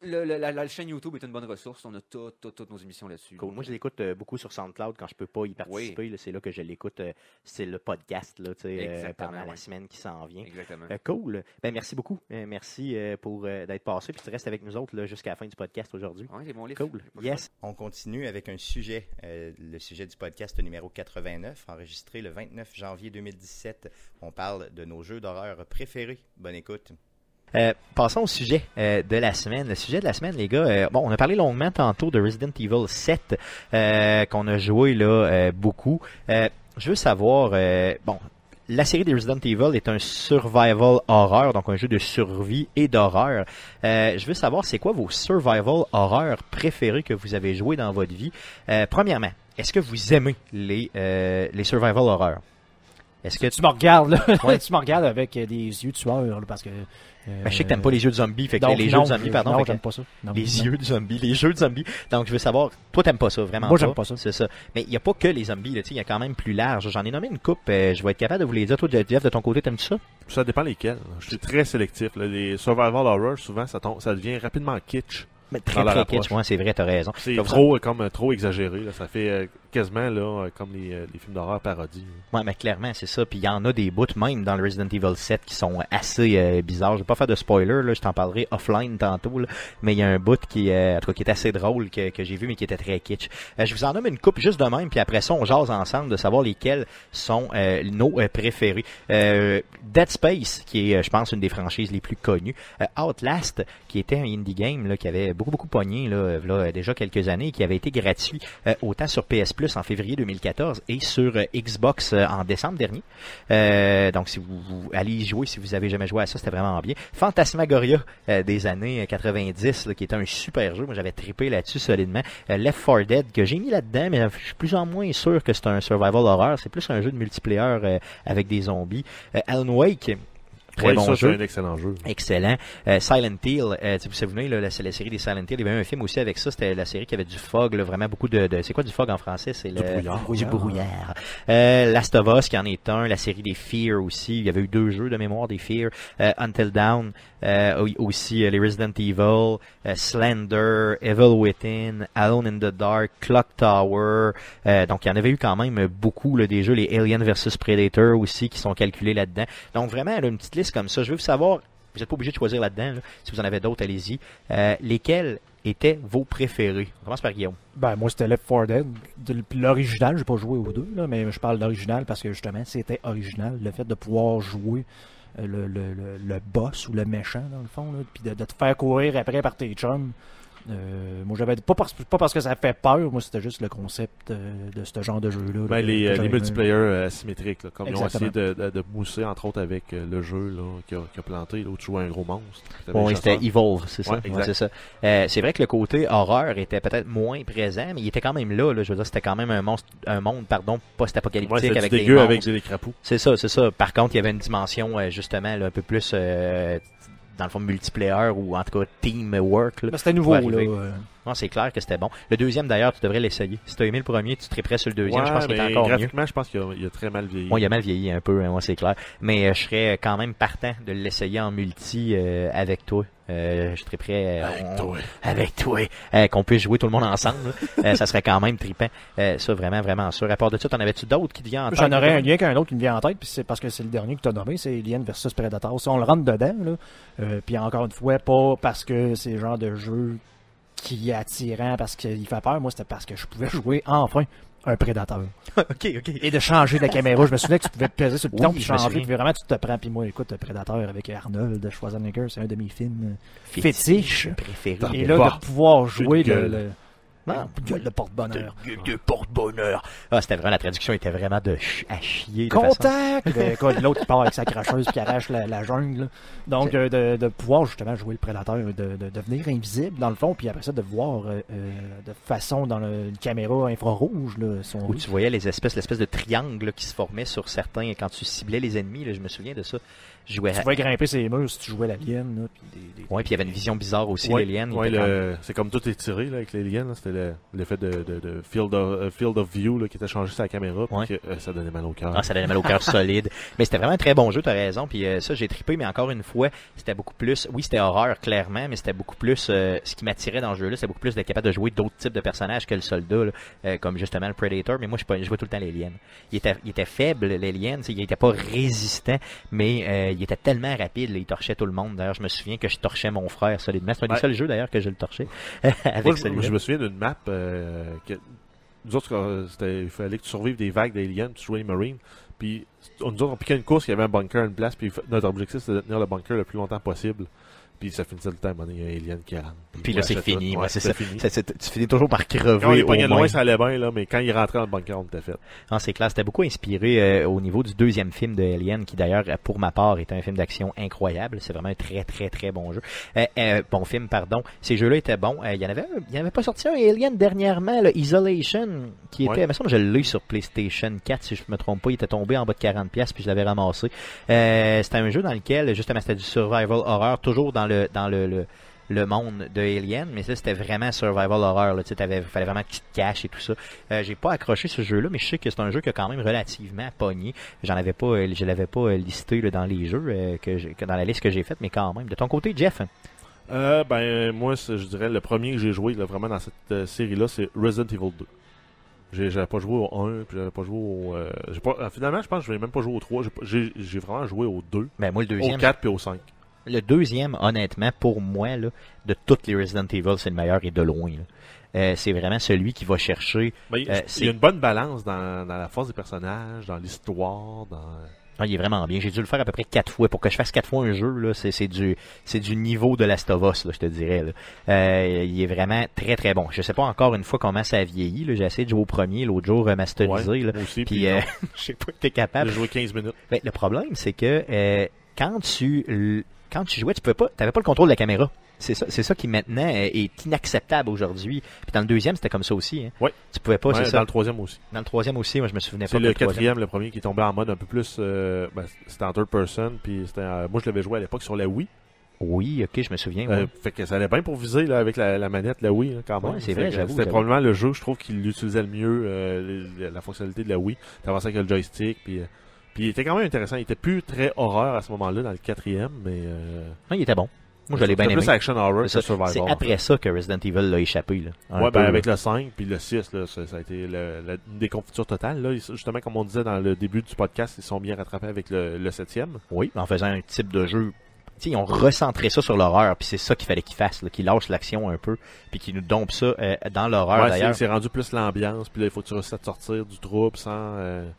le- la, la chaîne YouTube est une bonne ressource. On a tout- tout- toutes nos émissions là-dessus. Cool. Moi, je l'écoute euh, beaucoup sur SoundCloud quand je peux pas y participer. là, C'est là que je l'écoute. euh, c'est le podcast là, tu sais, euh, pendant la semaine qui s'en vient. Exactement. Euh, cool. Ben, merci beaucoup. Euh, merci euh, pour euh, d'être passé. Puis tu restes avec nous autres jusqu'à la fin du podcast aujourd'hui. Ouais, c'est mon livre. Cool. Yes. On continue avec un sujet, euh, le sujet du podcast numéro 89, enregistré le 29 janvier 2017. On parle de nos jeux d'horreur préférés. Bonne écoute. Euh, passons au sujet euh, de la semaine. Le sujet de la semaine, les gars, euh, bon, on a parlé longuement tantôt de Resident Evil 7 euh, qu'on a joué là beaucoup. Je veux savoir, bon, la série des Resident Evil est un survival horror, donc un jeu de survie et d'horreur. Je veux savoir, c'est quoi vos survival horror préférés que vous avez joué dans votre vie? Premièrement, est-ce que vous aimez les les survival horror Est-ce que Tu me regardes, là? Ouais. tu me regardes avec euh, des yeux tueurs, là, parce que. euh, Ben, je sais que t'aimes pas les jeux de zombies, fait que donc, les non, jeux de zombies, pardon. Non, j'aime pas ça. Non, les non. yeux de zombies, les jeux de zombies. Donc, je veux savoir, toi, t'aimes pas ça, vraiment Moi, j'aime pas ça. C'est ça. Mais il n'y a pas que les zombies, là, tu sais, il y a quand même plus large. J'en ai nommé une coupe, euh, je vais être capable de vous les dire. Toi, Jeff, de ton côté, t'aimes ça? Ça dépend lesquels. Je suis très sélectif. là. Les survival horror, souvent, ça, tombe- ça devient rapidement kitsch. Mais très, très kitsch, ouais, c'est vrai, t'as raison. C'est trop, comme, trop exagéré. là. Ça fait euh, quasiment là, euh, comme les, euh, les films d'horreur parodies. Ouais, mais clairement, c'est ça. Puis il y en a des bouts, même dans le Resident Evil 7, qui sont assez euh, bizarres. Je vais pas faire de spoiler, là, je t'en parlerai offline tantôt, là. mais il y a un bout qui, en tout cas, qui est assez drôle que, que j'ai vu, mais qui était très kitsch. Je vous en nomme une coupe juste de même, puis après ça, on jase ensemble de savoir lesquels sont nos préférés. Dead Space, qui est, je pense, une des franchises les plus connues. Outlast, qui était un indie game là, qui avait beaucoup, beaucoup pogné là, déjà quelques années, qui avait été gratuit autant sur PS Plus en février 2014 et sur euh, Xbox euh, en décembre dernier. Euh, donc, si vous, allez y jouer, si vous avez jamais joué à ça, c'était vraiment bien. Phantasmagoria euh, des années 90, là, qui était un super jeu. Moi, j'avais trippé là-dessus solidement. Left 4 Dead, que j'ai mis là-dedans, mais je suis plus en moins sûr que c'est un survival horror. C'est plus un jeu de multiplayer avec des zombies. Alan Wake, très Ouais, bon ça, jeu. c'est un excellent jeu. Excellent. Euh, Silent Hill, euh, si vous vous souvenez, là, la- c'est la série des Silent Hill. Il y avait un film aussi avec ça. C'était la série qui avait du fog, là, vraiment beaucoup de. de- c'est quoi du fog en français? C'est Du le brouillard. Du brouillard. Euh, Last of Us, qui en est un. La série des Fear aussi. Il y avait eu deux jeux de mémoire des Fear. Euh, Until Dawn. Euh, au- aussi euh, les Resident Evil, euh, Slender, Evil Within, Alone in the Dark, Clock Tower. Euh, donc il y en avait eu quand même beaucoup là, des jeux, les Alien vs Predator aussi qui sont calculés là-dedans. Donc vraiment là, une petite liste comme ça. Je veux savoir, vous n'êtes pas obligé de choisir là-dedans. là. Si vous en avez d'autres, allez-y. Euh, lesquels étaient vos préférés? On commence par Guillaume. Ben, moi, c'était Left 4 Dead. L'original, j'ai pas joué aux deux, mais je parle d'original parce que justement, c'était original. Le fait de pouvoir jouer euh, le, le, boss ou le méchant, dans le fond, puis de, de te faire courir après par tes chums. Euh, moi, j'avais pas parce, pas parce que ça fait peur, moi, c'était juste le concept euh, de ce genre de jeu-là. là, Ben, les, euh, les j'avais multiplayer euh, asymétriques, là, comme ils ont essayé de, de, de mousser, entre autres, avec le jeu là, qui, a, qui a planté, l'autre jouait un gros monstre. Bon, c'était. Evolve, c'est ça? Ouais, Ouais, exact. c'est ça. Euh, c'est vrai que le côté horreur était peut-être moins présent, mais il était quand même là. là. Je veux dire, c'était quand même un monstre, un monde, pardon, post-apocalyptique c'était avec des avec des crapauds. C'est ça, c'est ça. Par contre, il y avait une dimension justement là, un peu plus euh, dans le fond multiplayer ou en tout cas teamwork. Là. Ben, c'était nouveau, là. Non, c'est clair que c'était bon. Le deuxième d'ailleurs, tu devrais l'essayer. Si tu as aimé le premier, tu serais prêt sur le deuxième. Ouais, je pense qu'il est mais encore mieux. graphiquement, je pense qu'il a, il a très mal vieilli. Moi, il a mal vieilli un peu, hein, moi c'est clair. Mais euh, je serais quand même partant de l'essayer en multi euh, avec toi. Euh, je serais prêt. euh, Avec on- toi. avec toi, euh, qu'on puisse jouer tout le monde ensemble. Euh, ça serait quand même trippant. Euh, ça, vraiment, vraiment sûr. À part de ça, t'en avais-tu d'autres qui te viennent en tête? J'en aurais un lien qu'un autre qui me vient en tête, puis c'est parce que c'est le dernier que tu as nommé, c'est Alien versus Predator. Si on le rentre dedans, là, euh, puis encore une fois, pas parce que c'est le genre de jeu qui est attirant, parce qu'il fait peur, moi c'était parce que je pouvais jouer enfin un prédateur. ok, ok. Et de changer de la caméra. Je me souviens que tu pouvais peser sur le piton Oui, puis changer, puis vraiment tu te prends. Puis moi, écoute, Prédateur avec Arnold Schwarzenegger, c'est un de mes films Fétiche. fétiches. Préféré. Et là, de pouvoir jouer le, Ah. gueule de porte-bonheur. de porte-bonheur. Ah, c'était vraiment, la traduction était vraiment de ch- à chier. de Contact! L'autre qui part avec sa cracheuse qui arrache la, la jungle. Donc, euh, de, de pouvoir justement jouer le prédateur, de, de devenir invisible dans le fond, puis après ça, de voir euh, euh, de façon dans le- une caméra infrarouge là, son Où tu voyais les espèces, l'espèce de triangle là, qui se formait sur certains quand tu ciblais les ennemis. Là, je me souviens de ça. Jouais. Tu pouvais grimper ses murs si tu jouais l'alien. là, puis des- des- Ouais, puis il y avait une vision bizarre aussi, Ouais, l'alien. ouais, le- c'est comme tout est tiré là, avec l'alien. C'était le- l'effet de, de, de field, of, euh, field of view là, qui était changé sur la caméra. puis Ouais. que, euh, ça donnait mal au cœur. Ah, ça donnait mal au cœur solide. Mais c'était vraiment un très bon jeu, t'as raison. Puis euh, ça, j'ai trippé, mais encore une fois, c'était beaucoup plus. Oui, c'était horreur, clairement, mais c'était beaucoup plus. euh, ce qui m'attirait dans le jeu-là, c'était beaucoup plus d'être capable de jouer d'autres types de personnages que le soldat, là, euh, comme justement le Predator. Mais moi, je, jouais tout le temps l'Alien. Il était, il était faible, l'Alien. Il était pas résistant, mais euh, il était tellement rapide, là, il torchait tout le monde. D'ailleurs, je me souviens que je torchais mon frère solidement. C'est un des Ouais. seuls jeux d'ailleurs que je le torchais. avec Moi, je, me souviens d'une map euh, que nous autres, il fallait que tu survives des vagues d'aliens, tu jouais les Marines. Puis nous autres, on piquait une course, il y avait un bunker une place, puis notre objectif c'était de tenir le bunker le plus longtemps possible. Puis ça finissait le temps, il y a un alien qui rentre. Puis là, il c'est fini. ouais, c'est ça. fini. Tu finis toujours par crever. Quand au pognait loin, ça allait bien, là, mais quand il rentrait dans le bunker, on était fait. Ah, c'est clair, c'était beaucoup inspiré euh, au niveau du deuxième film de Alien, qui d'ailleurs, euh, pour ma part, est un film d'action incroyable. C'est vraiment un très, très, très bon jeu. Euh, euh, bon film, pardon. Ces jeux-là étaient bons. Il y en avait, il y en avait pas sorti un Alien dernièrement, le Isolation, qui était, Ouais. il me semble je l'ai sur PlayStation 4, si je me trompe pas. Il était tombé en bas de 40 pièces puis je l'avais ramassé. C'était un jeu dans lequel, justement, c'était du survival horror, toujours dans le, dans le, le le monde de Alien, mais ça c'était vraiment survival horror. Là, tu sais, t'avais- fallait vraiment que tu te caches et tout ça. Euh, j'ai pas accroché ce jeu-là, mais je sais que c'est un jeu qui a quand même relativement pogné. J'en avais pas, euh, je l'avais pas euh, listé là, dans les jeux euh, que, dans la liste que j'ai faite, mais quand même. De ton côté, Jeff? Ben, moi, je dirais, le premier que j'ai joué là, vraiment dans cette série-là, c'est Resident Evil 2. J'ai- J'avais pas joué au 1, puis j'avais pas joué au. euh, j'ai pas, finalement, je pense que je vais même pas jouer au 3. J'ai pas- J'ai j'ai vraiment joué au 2, Ben moi le deuxième, au 4 puis au 5. Le deuxième, honnêtement, pour moi, là, de toutes les Resident Evil, c'est le meilleur et de loin. là. Euh, c'est vraiment celui qui va chercher Ben, Euh, il c'est- y a une bonne balance dans, dans la force des personnages, dans l'histoire, dans. Ah, il est vraiment bien. J'ai dû le faire à peu près quatre fois. Pour que je fasse quatre fois un jeu, là, c'est, c'est du, c'est du niveau de Last of Us, là, je te dirais. Là. Euh, il est vraiment très très bon. Je sais pas encore une fois comment ça a vieilli. Là. J'ai essayé de jouer au premier l'autre jour remasterisé. Ouais, là. aussi. Puis Puis, euh, j'ai pas été capable. j'ai joué 15 minutes. Ben, le problème, c'est que euh, quand tu quand tu jouais, tu pouvais pas, t'avais pas le contrôle de la caméra. C'est ça, c'est ça qui maintenant est inacceptable aujourd'hui. Puis dans le deuxième, c'était comme ça aussi. Hein. Ouais. Tu pouvais pas, Ouais, c'est dans ça. le troisième aussi. Dans le troisième aussi, moi je me souvenais pas. C'est le quatrième, le premier qui est tombé en mode un peu plus. euh, ben, c'était en third person. Puis c'était, euh, moi, je l'avais joué à l'époque sur la Wii. Oui, ok, je me souviens. Euh, ouais. fait que ça allait bien pour viser là, avec la, la manette, la Wii, là, quand même. Ouais, c'est vrai, j'avoue, C'était probablement le jeu, je trouve, qui l'utilisait le mieux, les- la fonctionnalité de la Wii. T'avançais avec le joystick, puis, puis il était quand même intéressant. Il était plus très horreur à ce moment-là dans le quatrième, mais. Euh, Non, il était bon. Moi, je l'ai bien aimé. plus action horror que C'est après ça que Resident Evil l'a échappé. Là, Ouais, peu, ben là. avec le 5 puis le 6, là, ça, ça a été le- la- une déconfiture totale. Là. Justement, comme on disait dans le début du podcast, ils sont bien rattrapés avec le, le 7e. Oui, en faisant un type de jeu. Tu sais, ils ont recentré ça sur l'horreur, puis c'est ça qu'il fallait qu'ils fassent, qu'ils lâchent l'action un peu, puis qu'ils nous dompent ça euh, dans l'horreur Ouais, c'est- d'ailleurs. c'est rendu plus l'ambiance, puis là, il faut que tu te sortir du trouble sans. euh,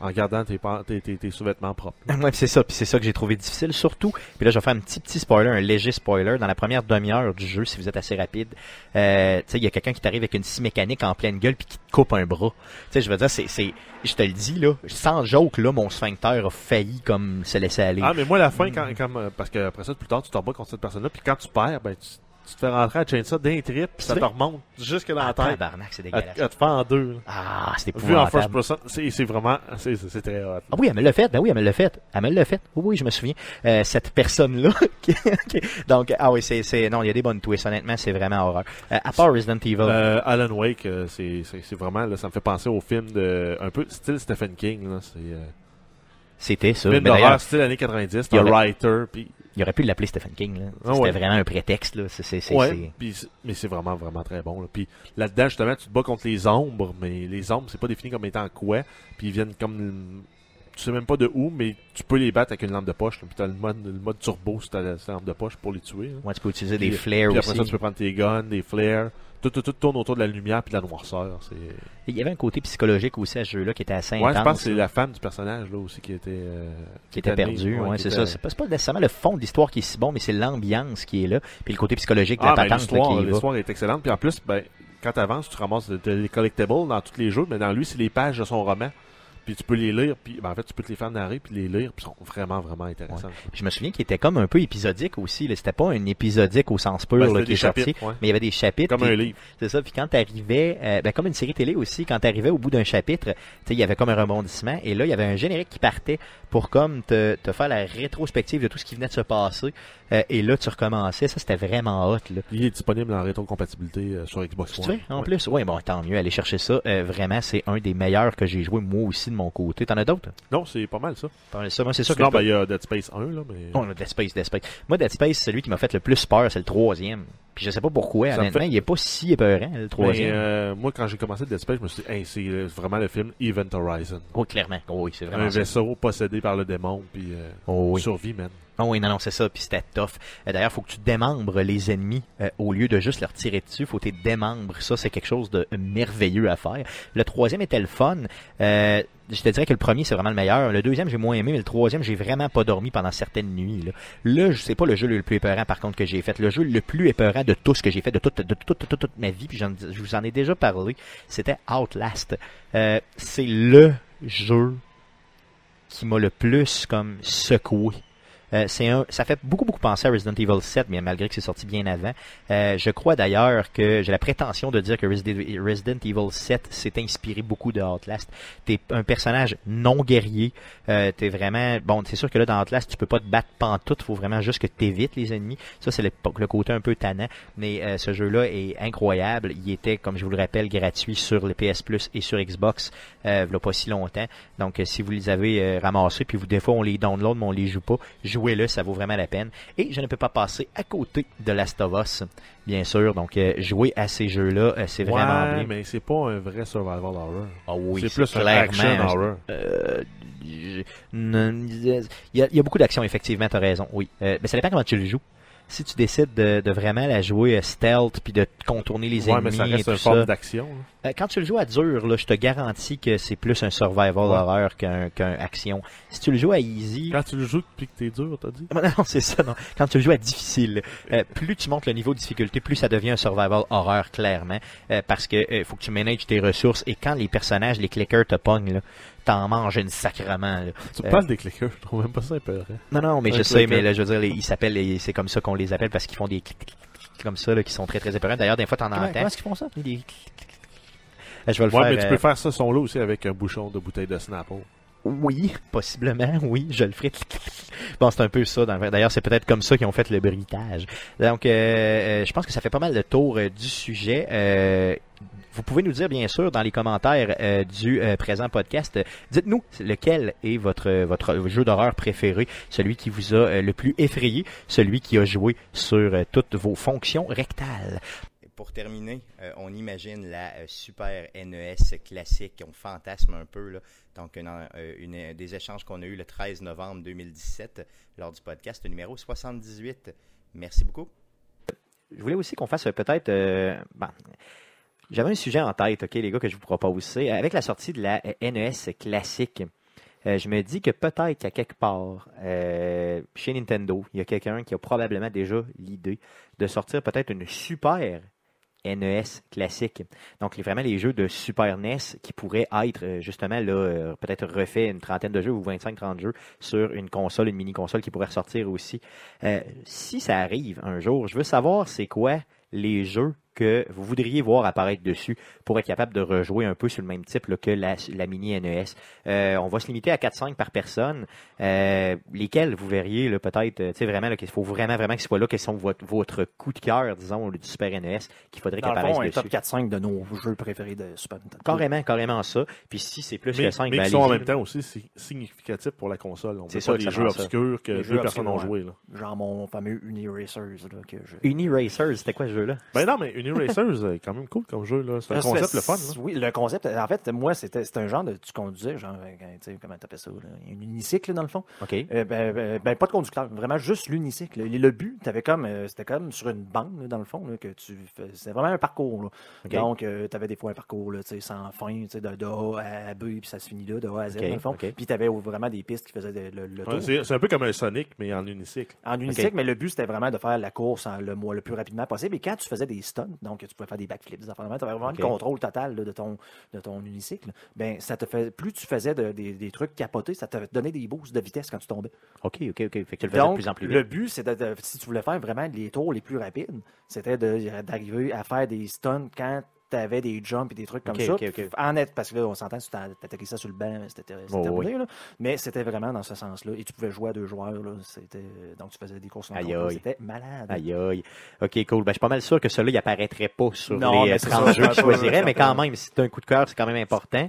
en gardant tes, tes, tes, tes sous-vêtements propres. Ouais, c'est ça, puis c'est ça que j'ai trouvé difficile surtout. Puis là, je vais faire un petit petit spoiler, un léger spoiler dans la première demi-heure du jeu, si vous êtes assez rapide. Euh, tu sais, il y a quelqu'un qui t'arrive avec une scie mécanique en pleine gueule puis qui te coupe un bras. Tu sais, je veux dire, c'est, c'est, je te le dis là, sans joke là, mon sphincter a failli comme se laisser aller. Ah, mais moi, la fin, quand, quand, euh, parce que après ça, plus tard, tu te rebats contre cette personne-là, puis quand tu perds, ben, tu, tu te fais rentrer à Chainsaw d'un trip, puis ça te remonte jusque dans Ah, la tête. tabarnak, c'est dégueulasse. à te faire en deux. Ah, c'est Vu en first épouvantable. person, c'est vraiment. C'est très hot. Ah oui, elle me l'a fait. Ben oui, elle me l'a fait. Elle me l'a fait. Oui, oui, je me souviens. Euh, cette personne-là. Donc, ah oui, c'est, non, il y a des bonnes twists. Honnêtement, c'est vraiment horreur. Euh, à part Resident Evil. Euh, Alan Wake, c'est c'est- vraiment, là, ça me fait penser au film de, un peu style Stephen King, là, c'est, c'était ça. film d'ailleurs, d'horreur style années 90, il y writer, puis, il aurait pu l'appeler Stephen King. Là. Ah C'était ouais. vraiment un prétexte. Là. C'est, c'est, c'est, ouais, mais c'est vraiment, vraiment très bon, là. Puis là-dedans, justement, tu te bats contre les ombres, mais les ombres, c'est pas défini comme étant quoi, puis ils viennent comme, tu sais même pas de où, mais tu peux les battre avec une lampe de poche, puis t'as le mode, le mode turbo sur ta, lampe de poche pour les tuer, là. Ouais, tu peux utiliser des flares Puis aussi. après ça, tu peux prendre tes guns, des flares, tout, tout, tout tourne autour de la lumière puis de la noirceur. Il y avait un côté psychologique aussi à ce jeu-là qui était assez Ouais, intense. je pense que c'est la femme du personnage là aussi qui était euh, qui était née, perdu. Ouais, c'est était- ça. C'est pas, pas nécessairement le fond de l'histoire qui est si bon, mais c'est l'ambiance qui est là. Puis le côté psychologique de Ah, la ben, patente là, l'histoire, l'histoire est excellente. Puis en plus, ben, quand tu avances, tu ramasses de- de- les collectibles dans tous les jeux, mais dans lui, c'est les pages de son roman. Puis tu peux les lire, puis ben, en fait, tu peux te les faire narrer, puis les lire, puis ils sont vraiment, vraiment intéressants. Je me souviens qu'il était comme un peu épisodique aussi. C'était pas un épisodique au sens pur Ben, là, qui des est sorti. ouais. Mais il y avait des chapitres. Comme un livre. C'est ça. Puis quand t'arrivais, euh, ben, comme une série télé aussi, quand t'arrivais au bout d'un chapitre, tu sais, il y avait comme un rebondissement. Et là, il y avait un générique qui partait pour comme te, te faire la rétrospective de tout ce qui venait de se passer. Euh, et là, tu recommençais. Ça, c'était vraiment hot. Là. Il est disponible en rétrocompatibilité euh, sur Xbox Tu One. sais, en Ouais. plus, oui, bon, tant mieux, aller chercher ça. Euh, vraiment, c'est un des meilleurs que j'ai joué moi aussi de mon côté. T'en as d'autres? Non, c'est pas mal ça. Moi, c'est ça Sinon, que je ben, il y a Dead Space 1, là, mais... Oh, Dead Space, Dead Space. Moi, Dead Space, celui qui m'a fait le plus peur, c'est le troisième. Puis je sais pas pourquoi, Ça me honnêtement, fait- il est pas si épeurant, le Mais, troisième. euh, moi, quand j'ai commencé Dead Space, je me suis dit, hey, c'est vraiment le film Event Horizon. Oh, clairement. Oh, oui, c'est vraiment Un ça. vaisseau possédé par le démon, puis euh, Oh, oui. survie, man. Oh oui, non, c'est ça, puis c'était tough. Euh, D'ailleurs, faut que tu démembres les ennemis euh, au lieu de juste leur tirer dessus. faut que tu démembres. Ça, c'est quelque chose de merveilleux à faire. Le troisième était le fun. Euh, je te dirais que le premier, c'est vraiment le meilleur. Le deuxième, j'ai moins aimé, mais le troisième, j'ai vraiment pas dormi pendant certaines nuits. Là, là je sais pas le jeu le plus épeurant, par contre, que j'ai fait. Le jeu le plus épeurant de tout ce que j'ai fait, de toute, de toute, toute, toute, ma vie, puis je vous en ai déjà parlé, c'était Outlast. Euh, c'est le jeu qui m'a le plus comme secoué. Euh, c'est un, ça fait beaucoup beaucoup penser à Resident Evil 7, mais malgré que c'est sorti bien avant. Euh, je crois d'ailleurs que j'ai la prétention de dire que Resident, Evil 7 s'est inspiré beaucoup de Outlast. T'es un personnage non guerrier. Euh, t'es vraiment bon. C'est sûr que là dans Outlast tu peux pas te battre pantoute. Faut vraiment juste que t'évites les ennemis. Ça c'est le, côté un peu tannant. Mais euh, ce jeu-là est incroyable. Il était, comme je vous le rappelle, gratuit sur le PS Plus et sur Xbox. Euh, il a pas si longtemps. Donc euh, si vous les avez ramassés, puis vous des fois on les download mais on les joue pas, jouez-le, ça vaut vraiment la peine. Et je ne peux pas passer à côté de Last of Us, bien sûr. Donc euh, jouer à ces jeux-là, euh, c'est vraiment ouais, bien. mais c'est pas un vrai survival horror. Ah oui, c'est plus un clairement action horror. euh, il y, a, il y a beaucoup d'actions, effectivement, t'as raison, oui. Mais ça dépend comment tu le joues. Si tu décides de, de vraiment la jouer euh, stealth puis de contourner les Ouais, mais ennemis ça et reste tout une forme d'action. là. euh, quand tu le joues à dur, là, je te garantis que c'est plus un survival Ouais. horreur qu'un qu'un action. Si tu le joues à easy, Quand tu le joues puis que t'es dur, t'as dit? non, non, c'est ça, non. Quand tu le joues à difficile, euh, plus tu montes le niveau de difficulté, plus ça devient un survival horreur, clairement. Euh, parce que euh, faut que tu manages tes ressources et quand les personnages, les clickers te pognent, là, t'en manges une sacrement. là. Tu Euh, parles des clickers, je trouve même pas ça épeurant. Non, non, mais Un je sais, mais là, je veux dire, les- ils s'appellent, c'est comme ça qu'on les appelle parce qu'ils font des clics, comme ça, là, qui sont très, très épeurants. D'ailleurs, des fois, t'en entends. comment est-ce qu'ils font ça? Des. Euh, Je vais le Ouais, faire. mais tu euh, peux faire ce son-là aussi avec un bouchon de bouteille de Snapple. Oui, possiblement, oui, je le ferai. Bon, c'est un peu ça. dans le. D'ailleurs, c'est peut-être comme ça qu'ils ont fait le bruitage. Donc, euh, euh, je pense que ça fait pas mal de tour euh, du sujet. Euh, vous pouvez nous dire, bien sûr, dans les commentaires euh, du euh, présent podcast, dites-nous lequel est votre, votre jeu d'horreur préféré, celui qui vous a euh, le plus effrayé, celui qui a joué sur toutes vos fonctions rectales. Pour terminer, euh, on imagine la euh, super NES classique, on fantasme un peu. Là. Donc, une, euh, une- des échanges qu'on a eu le 13 novembre 2017 lors du podcast numéro 78. Merci beaucoup. Je voulais aussi qu'on fasse peut-être. bon, j'avais un sujet en tête, ok, les gars, que je vous propose. C'est avec la sortie de la euh, NES classique. euh, je me dis que peut-être qu'à quelque part, euh, chez Nintendo, il y a quelqu'un qui a probablement déjà l'idée de sortir peut-être une super NES classique. Donc, vraiment les jeux de Super NES qui pourraient être euh, justement là, euh, peut-être refait une trentaine de jeux ou 25-30 jeux sur une console, une mini-console qui pourrait ressortir aussi. Euh, si ça arrive un jour, je veux savoir c'est quoi les jeux que vous voudriez voir apparaître dessus pour être capable de rejouer un peu sur le même type là, que la, la mini NES. Euh, on va se limiter à 4-5 par personne. Euh, lesquels vous verriez peut-être, euh, tu sais vraiment là, qu'il faut vraiment vraiment qu'ils soient là, quels sont votre, votre coup de cœur, disons, du Super NES qu'il faudrait fond, un dessus. top 4-5 de nos jeux préférés de Super Nintendo. Carrément, carrément ça. Puis si c'est plus Mais, que 5, mais ben qui sont en même temps aussi si- significatifs pour la console. On C'est ça pas que des jeux obscurs que deux personnes ont joué. Là. Genre mon fameux Uniracers. Là, que je... Uni Racers, c'était quoi ce jeu-là? Ben non, mais Uniracers est quand même cool comme jeu. là. C'est un Ça, concept le fun. Là. Oui, le concept. En fait, moi, c'était c'était un genre de. Tu conduisais, genre, euh, tu sais, comment t'appelles ça, là, un unicycle, dans le fond. OK. Euh, ben, ben, ben, pas de conducteur, vraiment juste l'unicycle. Le, but, t'avais comme, euh, c'était comme sur une bande, dans le fond, là, que tu C'était vraiment un parcours. là. Donc, tu avais des fois un parcours là, sans fin, de, de A à B, puis ça se finit là, de A à Z, OK, dans le fond. OK. Puis tu avais vraiment des pistes qui faisaient de- le, le tour. Ouais, c'est c'est un peu comme un Sonic, mais en unicycle. En unicycle, mais le but, c'était vraiment de faire la course en le, le plus rapidement possible. Et quand tu faisais des stunts, donc tu pouvais faire des backflips, des affaires de tu avais vraiment le contrôle total là, de, ton, de ton unicycle. Ben, ça te fait, plus tu faisais de- des, des trucs capotés, ça te donnait des boosts de vitesse quand tu tombais. OK, OK, OK. Fait que tu le faisais de Donc, plus en plus le but, c'est de, de- si tu voulais faire vraiment les tours les plus rapides, c'était de- d'arriver à faire des stunts quand tu avais des jumps et des trucs comme ça. En net, parce que là, on s'entend, tu t'attaquais ça sur le banc, c'était c'était Oh, terminé. là. Mais c'était vraiment dans ce sens-là. Et tu pouvais jouer à deux joueurs. Là. Donc, tu faisais des courses en. C'était malade. Aïe aïe. Ok, cool. Ben, je suis pas mal sûr que celui-là, il apparaîtrait pas sur Non, les mais euh, c'est 30 ça, jeux que je choisirais, mais quand même, si c'est un coup de cœur, c'est quand même important.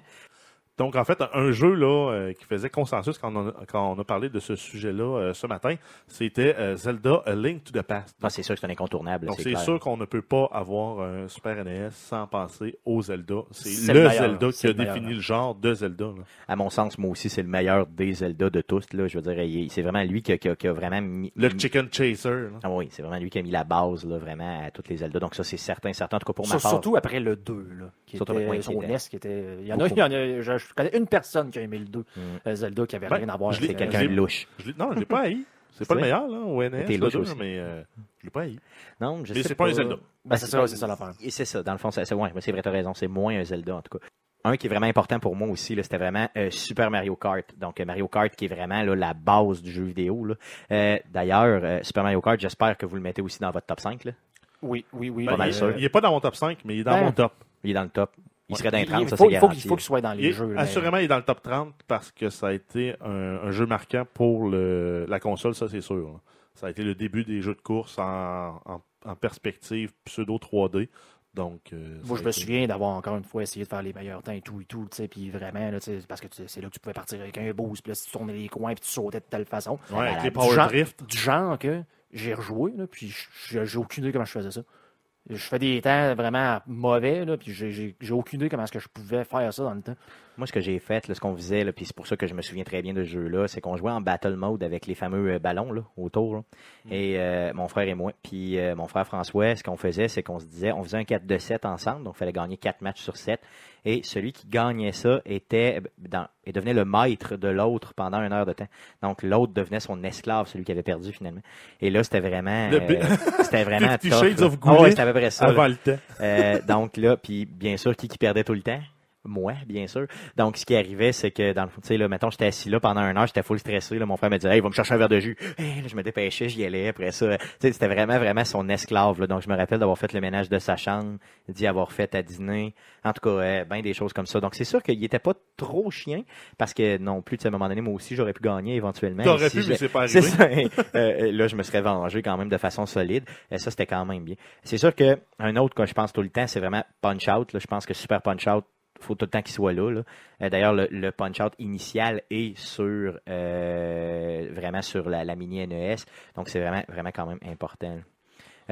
Donc, en fait, un- jeu là euh, qui faisait consensus quand on a, quand on a parlé de ce sujet-là euh, ce matin, c'était euh, Zelda A Link to the Past. Ah, c'est sûr que c'est un incontournable. Donc, c'est sûr qu'on ne peut pas avoir un Super NES sans penser au Zelda. C'est le, Zelda qui a le meilleur. défini le genre de Zelda. là. À mon sens, moi aussi, c'est le meilleur des Zelda de tous. Là. Je veux dire, il- c'est vraiment lui qui a, qui a- qui a vraiment mis. Le Chicken Chaser. là. Ah oui, c'est vraiment lui qui a mis la base là, vraiment à toutes les Zelda. Donc ça, c'est certain, certain. En tout cas, pour ma part. Surtout après le 2, là, qui Surtout était après- son NES, qui était... Il y en a, Beaucoup. il y en a je, je connais une personne qui a aimé le 2, Mm. euh, Zelda, qui avait Ben, rien à voir avec C'est euh, quelqu'un de louche. Je non, je l'ai pas haï. C'est C'est pas le meilleur, là, au NES, T'es le louche 2, aussi. mais euh, je l'ai pas haï. Non, je Mais sais c'est pas un Zelda. Ben, c'est ça, c'est ça l'affaire. Et c'est ça, dans le fond, c'est ouais, c'est vrai, t'as raison, c'est moins un Zelda en tout cas. Un qui est vraiment important pour moi aussi, là, c'était vraiment euh, Super Mario Kart. Donc euh, Mario Kart qui est vraiment là, la base du jeu vidéo. là. Euh, D'ailleurs, euh, Super Mario Kart, j'espère que vous le mettez aussi dans votre top 5. Là. Oui, oui, oui. Pas Ben, mal il, sûr. il est pas dans mon top 5, mais il est dans Ben, mon top. Il est dans le top. Il Ouais. serait dans les Il, 30, il ça faut, c'est il faut, garanti. qu'il faut qu'il soit dans les Il jeux. mais- assurément, il est dans le top 30 parce que ça a été un, un jeu marquant pour le, la console, ça c'est sûr. là. Ça a été le début des jeux de course en, en- en perspective pseudo 3D. Donc, euh, Moi, je me été- souviens d'avoir encore une fois essayé de faire les meilleurs temps et tout et tout, tu sais, puis vraiment, là, tu sais, parce que c'est là que tu pouvais partir avec un boost, puis là, si tu tournais les coins, puis tu sautais de telle façon. Ouais, avec les Du Power genre- Drift. Du genre que j'ai rejoué, là, puis j'ai aucune idée comment je faisais ça. Je fais des temps vraiment mauvais, là, puis j'ai- aucune idée comment est-ce que je pouvais faire ça dans le temps. Moi, ce que j'ai fait, là, ce qu'on faisait, puis c'est pour ça que je me souviens très bien de ce jeu-là, c'est qu'on jouait en battle mode avec les fameux euh, ballons là, autour. là. Et euh, mon frère et moi, puis euh, mon frère François, ce qu'on faisait, c'est qu'on se disait, on faisait un 4 de 7 ensemble, donc il fallait gagner 4 matchs sur 7. Et celui qui gagnait ça était dans, et devenait le maître de l'autre pendant une heure de temps. Donc l'autre devenait son esclave, celui qui avait perdu finalement. Et là, c'était vraiment, euh, c'était vraiment tough, Shades of Ah ouais, c'était à peu près ça. Avant le temps. Donc là, puis bien sûr, qui, qui perdait tout le temps? Moi, bien sûr. Donc, ce qui arrivait, c'est que, dans le fond, tu sais, là, mettons, j'étais assis là pendant une heure, j'étais full stressé, là, mon frère me disait, hey, il va me chercher un verre de jus. Hey, là, je me dépêchais, j'y allais, après ça. Tu sais, c'était vraiment, vraiment son esclave, là. Donc, je me rappelle d'avoir fait le ménage de sa chambre, d'y avoir fait à dîner. En tout cas, euh, ben des choses comme ça. Donc, c'est sûr qu'il était pas trop chien, parce que non plus, à un moment donné, moi aussi, j'aurais pu gagner éventuellement. T'aurais si pu, mais c'est pas c'est arrivé. ça. Euh, là, je me serais vengé quand même de façon solide. Et ça, c'était quand même bien. C'est sûr que un autre que je pense tout le temps, c'est vraiment Punch Out. là. Je pense que Super Punch Out, faut tout le temps qu'il soit là. là. Euh, D'ailleurs, le, le Punch Out initial est sur euh, vraiment sur la, la mini NES. Donc, c'est vraiment, vraiment quand même important.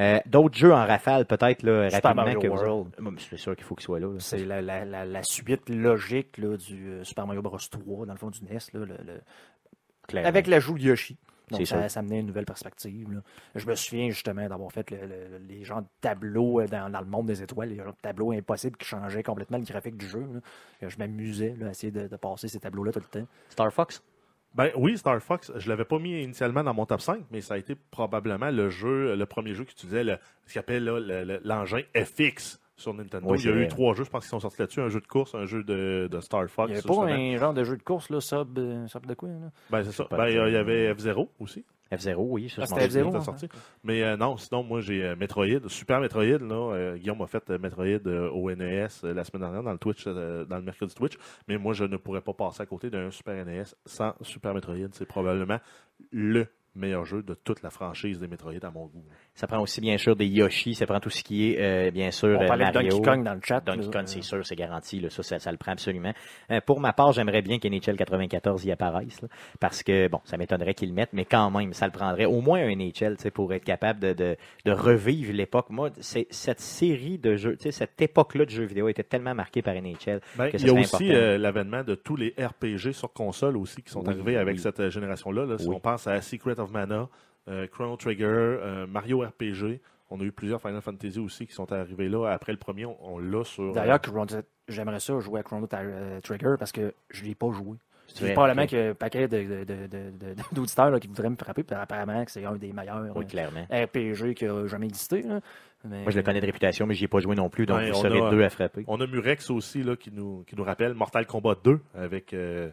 Euh, D'autres jeux en rafale, peut-être là, Super rapidement Mario que World. C'est sûr qu'il faut qu'il soit là. là. C'est la, la, la, la suite logique là, du Super Mario Bros 3, dans le fond du NES. Là, le- le-. Avec l'ajout de Yoshi. Donc, ça, ça amenait une nouvelle perspective. là. Je me souviens justement d'avoir fait le- le- les genres de tableaux euh, dans, dans le monde des étoiles, les genres de tableaux impossibles qui changeaient complètement le graphique du jeu. là. Euh, Je m'amusais à essayer de, de passer ces tableaux-là tout le temps. Star Fox? Ben oui, Star Fox, je l'avais pas mis initialement dans mon top 5, mais ça a été probablement le jeu, le premier jeu qui utilisait le, ce qu'on appelle là, le- le- l'engin FX sur Nintendo. Oui, Il y a eu trois jeux, je pense, qui sont sortis là-dessus. Un jeu de course, un jeu de, de Star Fox. Il n'y avait justement. pas un genre de jeu de course, là, sub, euh, sub de quoi? Là? Ben c'est ça. Ben, il y dire. avait F-Zero aussi. F0, oui. ça, Ah, c'était souviens. F0, qui était hein? sorti. Mais euh, non, sinon, moi, j'ai euh, Metroid, Super Metroid. Là, euh, Guillaume a fait euh, Metroid euh, au NES euh, la semaine dernière dans le Twitch, euh, dans le mercredi Twitch. Mais moi, je ne pourrais pas passer à côté d'un Super NES sans Super Metroid. C'est probablement le meilleur jeu de toute la franchise des Metroid à mon goût. Ça prend aussi bien sûr des Yoshi, ça prend tout ce qui est euh, bien sûr On euh, parlait de. Donkey Kong dans le chat. Donkey. Kong, c'est sûr, c'est garanti. Là, ça, ça, ça le prend absolument. Euh, pour ma part, j'aimerais bien qu'NHL 94 y apparaisse. là, parce que, bon, ça m'étonnerait qu'ils le mettent, mais quand même, ça le prendrait au moins un NHL tu sais, pour être capable de, de, de revivre l'époque. Moi, c'est, cette série de jeux, tu sais, cette époque-là de jeux vidéo était tellement marquée par NHL. Ben, que il y a aussi euh, l'avènement de tous les RPG sur console aussi qui sont Oui, arrivés avec oui. cette euh, génération-là. là. Si Oui. on pense à Secret of Mana, euh, Chrono Trigger, euh, Mario RPG, on a eu plusieurs Final Fantasy aussi qui sont arrivés là. Après le premier, on, on l'a sur. euh, D'ailleurs, Chrono- j'aimerais ça jouer à Chrono euh, Trigger parce que je ne l'ai pas joué. C'est probablement qu'il y a un paquet de- de- de- de- de- d'auditeurs là, qui voudraient me frapper, puis apparemment que c'est un des meilleurs Oui, clairement. euh, RPG qui a jamais existé. là. Mais- Moi, je le connais de réputation, mais j'y ai pas joué non plus, donc Ouais, vous serez a- deux à frapper. On a Murex aussi là, qui, nous, qui nous rappelle Mortal Kombat 2 avec. euh,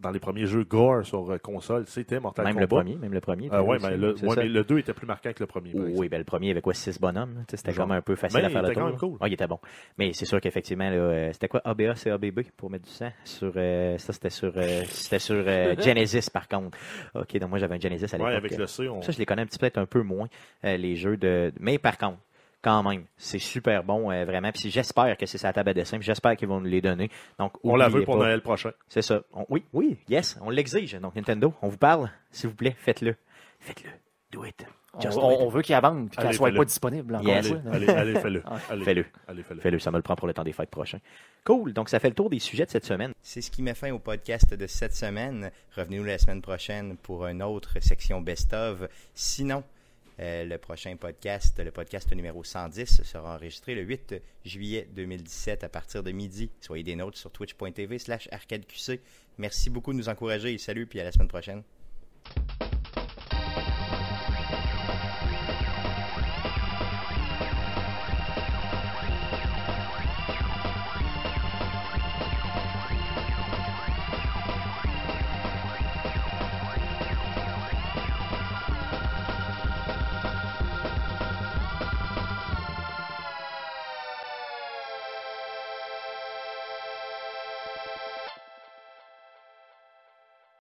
dans les premiers jeux Gore sur euh, console, c'était Mortal Même le premier, même le premier. Ah aussi, mais le, ouais, mais le 2 était plus marquant que le premier. Oui, ben le premier avait quoi, six bonhommes? C'était Genre. comme un peu facile Mais à faire il le était tour. quand même cool. Ah, il était bon. Mais c'est sûr qu'effectivement, euh, c'était quoi? ABA, c'est ABB pour mettre du sang sur euh, ça c'était sur euh, c'était sur Genesis par contre. OK, donc moi j'avais un Genesis à l'époque. Ouais, avec le C, on... Ça je les connais un petit peu peut-être un peu moins les jeux de mais par contre quand même, c'est super bon, euh, vraiment. Puis j'espère que c'est sa table à dessin. J'espère qu'ils vont nous les donner. Donc, on la veut pour pas. Noël prochain. C'est ça. On- oui, oui, yes, on l'exige. Donc, Nintendo, on vous parle. S'il vous plaît, faites-le. Faites-le. Do it. on, on- it. on veut qu'il abandonne puis qu'elle Allez, soit pas disponible. Encore Yes. Allez, allez, fais-le. Allez, Fais-le. allez, fais-le. Fais-le, ça me le prend pour le temps des fêtes prochain. Cool. Donc, ça fait le tour des sujets de cette semaine. C'est ce qui met fin au podcast de cette semaine. Revenez-nous la semaine prochaine pour une autre section best-of. Sinon, euh, le prochain podcast, le podcast numéro 110, sera enregistré le 8 juillet 2017 à partir de midi. Soyez des nôtres sur twitch.tv slash arcadeqc. Merci beaucoup de nous encourager. Salut, puis à la semaine prochaine.